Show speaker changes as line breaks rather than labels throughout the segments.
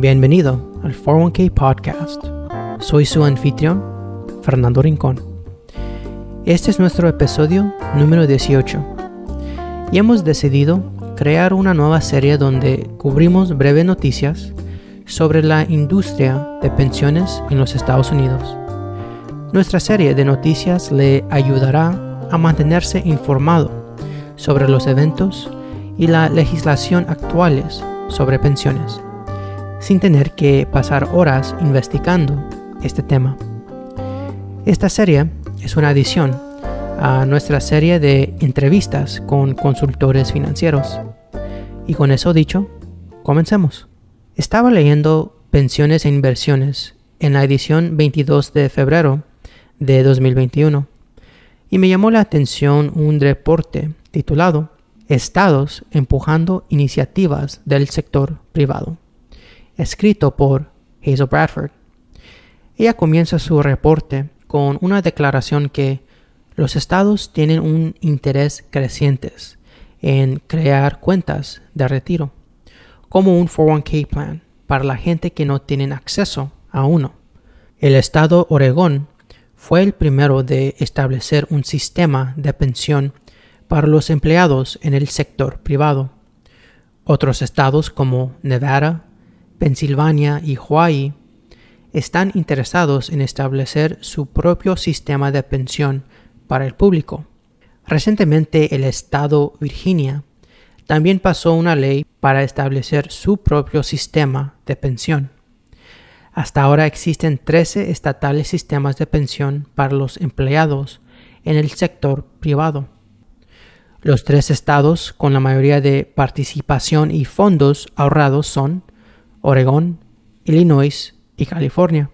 Bienvenido al 401k Podcast. Soy su anfitrión, Fernando Rincón. Este es nuestro episodio número 18 y hemos decidido crear una nueva serie donde cubrimos breves noticias sobre la industria de pensiones en los Estados Unidos. Nuestra serie de noticias le ayudará a mantenerse informado sobre los eventos y la legislación actuales sobre pensiones sin tener que pasar horas investigando este tema. Esta serie es una adición a nuestra serie de entrevistas con consultores financieros. Y con eso dicho, comencemos. Estaba leyendo Pensiones e Inversiones en la edición 22 de febrero de 2021 y me llamó la atención un reporte titulado Estados empujando iniciativas del sector privado escrito por Hazel Bradford. Ella comienza su reporte con una declaración que los estados tienen un interés creciente en crear cuentas de retiro, como un 401k plan para la gente que no tienen acceso a uno. El estado Oregón fue el primero de establecer un sistema de pensión para los empleados en el sector privado. Otros estados como Nevada, Pensilvania y Hawaii están interesados en establecer su propio sistema de pensión para el público. Recientemente el estado Virginia también pasó una ley para establecer su propio sistema de pensión. Hasta ahora existen 13 estatales sistemas de pensión para los empleados en el sector privado. Los tres estados con la mayoría de participación y fondos ahorrados son Oregón, Illinois y California.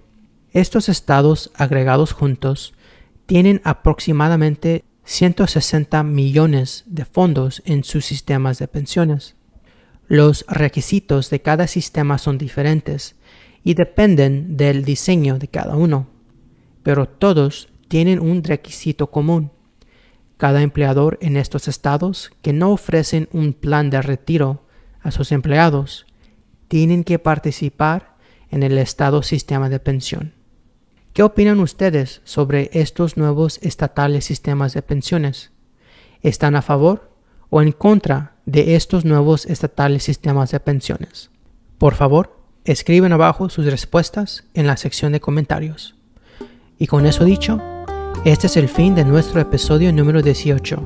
Estos estados agregados juntos tienen aproximadamente 160 millones de fondos en sus sistemas de pensiones. Los requisitos de cada sistema son diferentes y dependen del diseño de cada uno, pero todos tienen un requisito común. Cada empleador en estos estados que no ofrecen un plan de retiro a sus empleados tienen que participar en el Estado sistema de pensión. ¿Qué opinan ustedes sobre estos nuevos estatales sistemas de pensiones? ¿Están a favor o en contra de estos nuevos estatales sistemas de pensiones? Por favor, escriben abajo sus respuestas en la sección de comentarios. Y con eso dicho, este es el fin de nuestro episodio número 18.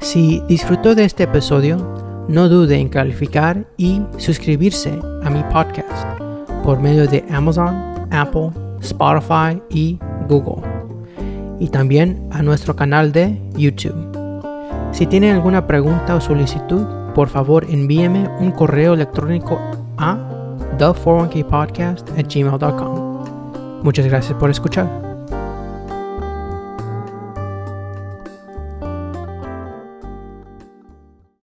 Si disfrutó de este episodio, no dude en calificar y suscribirse a mi podcast por medio de Amazon, Apple, Spotify y Google. Y también a nuestro canal de YouTube. Si tienen alguna pregunta o solicitud, por favor envíeme un correo electrónico a the 401kpodcast at gmail.com. Muchas gracias por escuchar.